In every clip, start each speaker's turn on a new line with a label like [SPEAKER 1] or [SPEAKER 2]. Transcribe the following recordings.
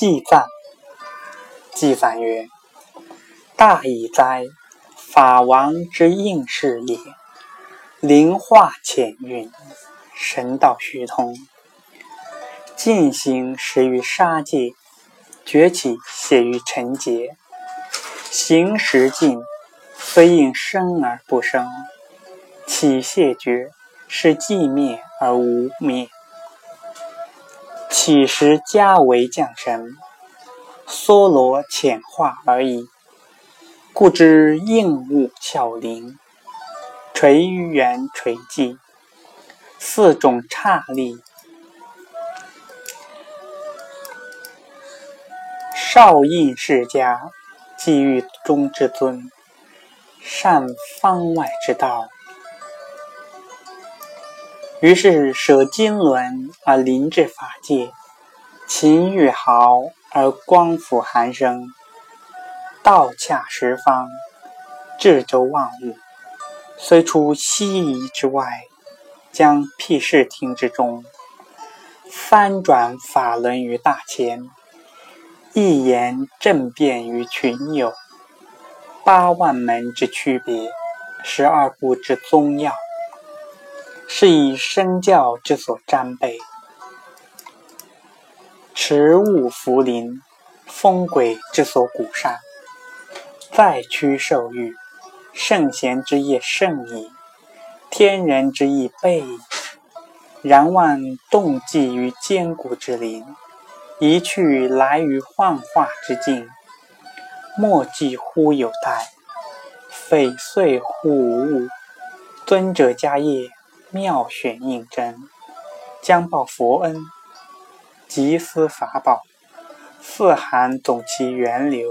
[SPEAKER 1] 祭赞，祭赞曰：“大矣哉！法王之应是也。灵化浅运，神道虚通。尽行始于杀戒，崛起写于尘劫。行时尽，虽应生而不生；起谢绝，是寂灭而无灭。”起时加为降神，梭罗浅化而已。故知应物巧灵，垂缘垂迹，四种刹力。少印世家，寄欲中之尊，善方外之道。于是舍金轮而临至法界，勤欲毫而光复寒生，道洽十方，智周万物。虽出西夷之外，将辟世庭之中，翻转法轮于大千，一言正辩于群有，八万门之区别，十二部之宗要。是以身教之所沾备，持物茯苓，风鬼之所鼓善，再趋受欲，圣贤之业甚矣，天人之意备矣。然望动迹于坚固之林，一去来于幻化之境，莫计乎有待，匪遂乎无物。尊者家业。妙选应真，将报佛恩；集思法宝，四寒总其源流，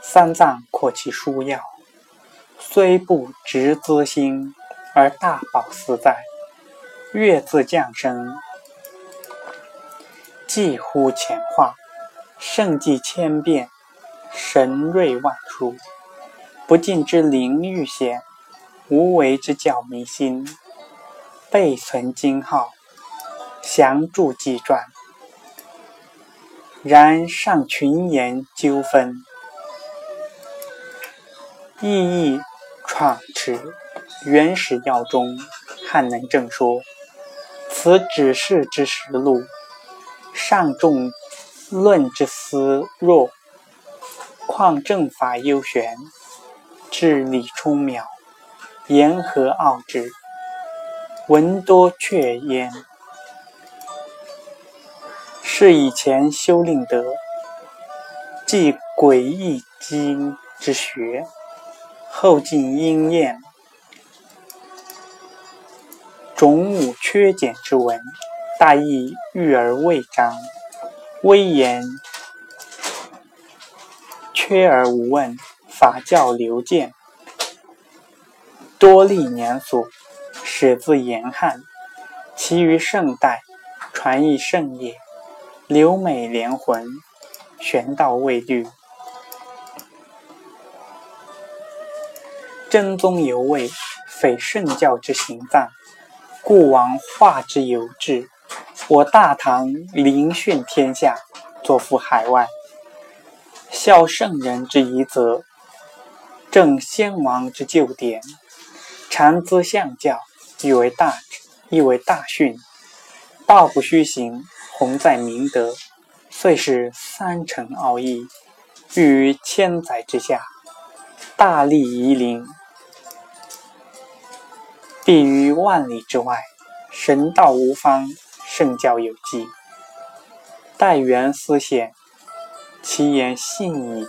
[SPEAKER 1] 三藏扩其枢要。虽不直资心，而大宝自在。月自降生，几乎浅化，圣迹千变，神瑞万殊。不尽之灵欲显，无为之教迷心。备存经号，详注记传。然上群言纠纷，意义创持原始要中，汉能正说。此指示之实录，上众论之思若，况正法幽玄，至理充渺，言何奥之？闻多却焉，是以前修令德，即诡异经之学，后进应验，种母缺简之文，大意欲而未彰，微言缺而无问，法教流见，多历年所。始自严汉，其余圣代传译圣业，留美连魂，玄道未虑。真宗犹未，匪圣教之行藏，故王化之有志。我大唐凌炫天下，作付海外，效圣人之遗泽，正先王之旧典，常资相教。亦为大，亦为大训。道不虚行，宏在明德。遂是三乘奥义，寓于千载之下。大利夷陵，必于万里之外。神道无方，圣教有迹。待缘思显，其言信矣。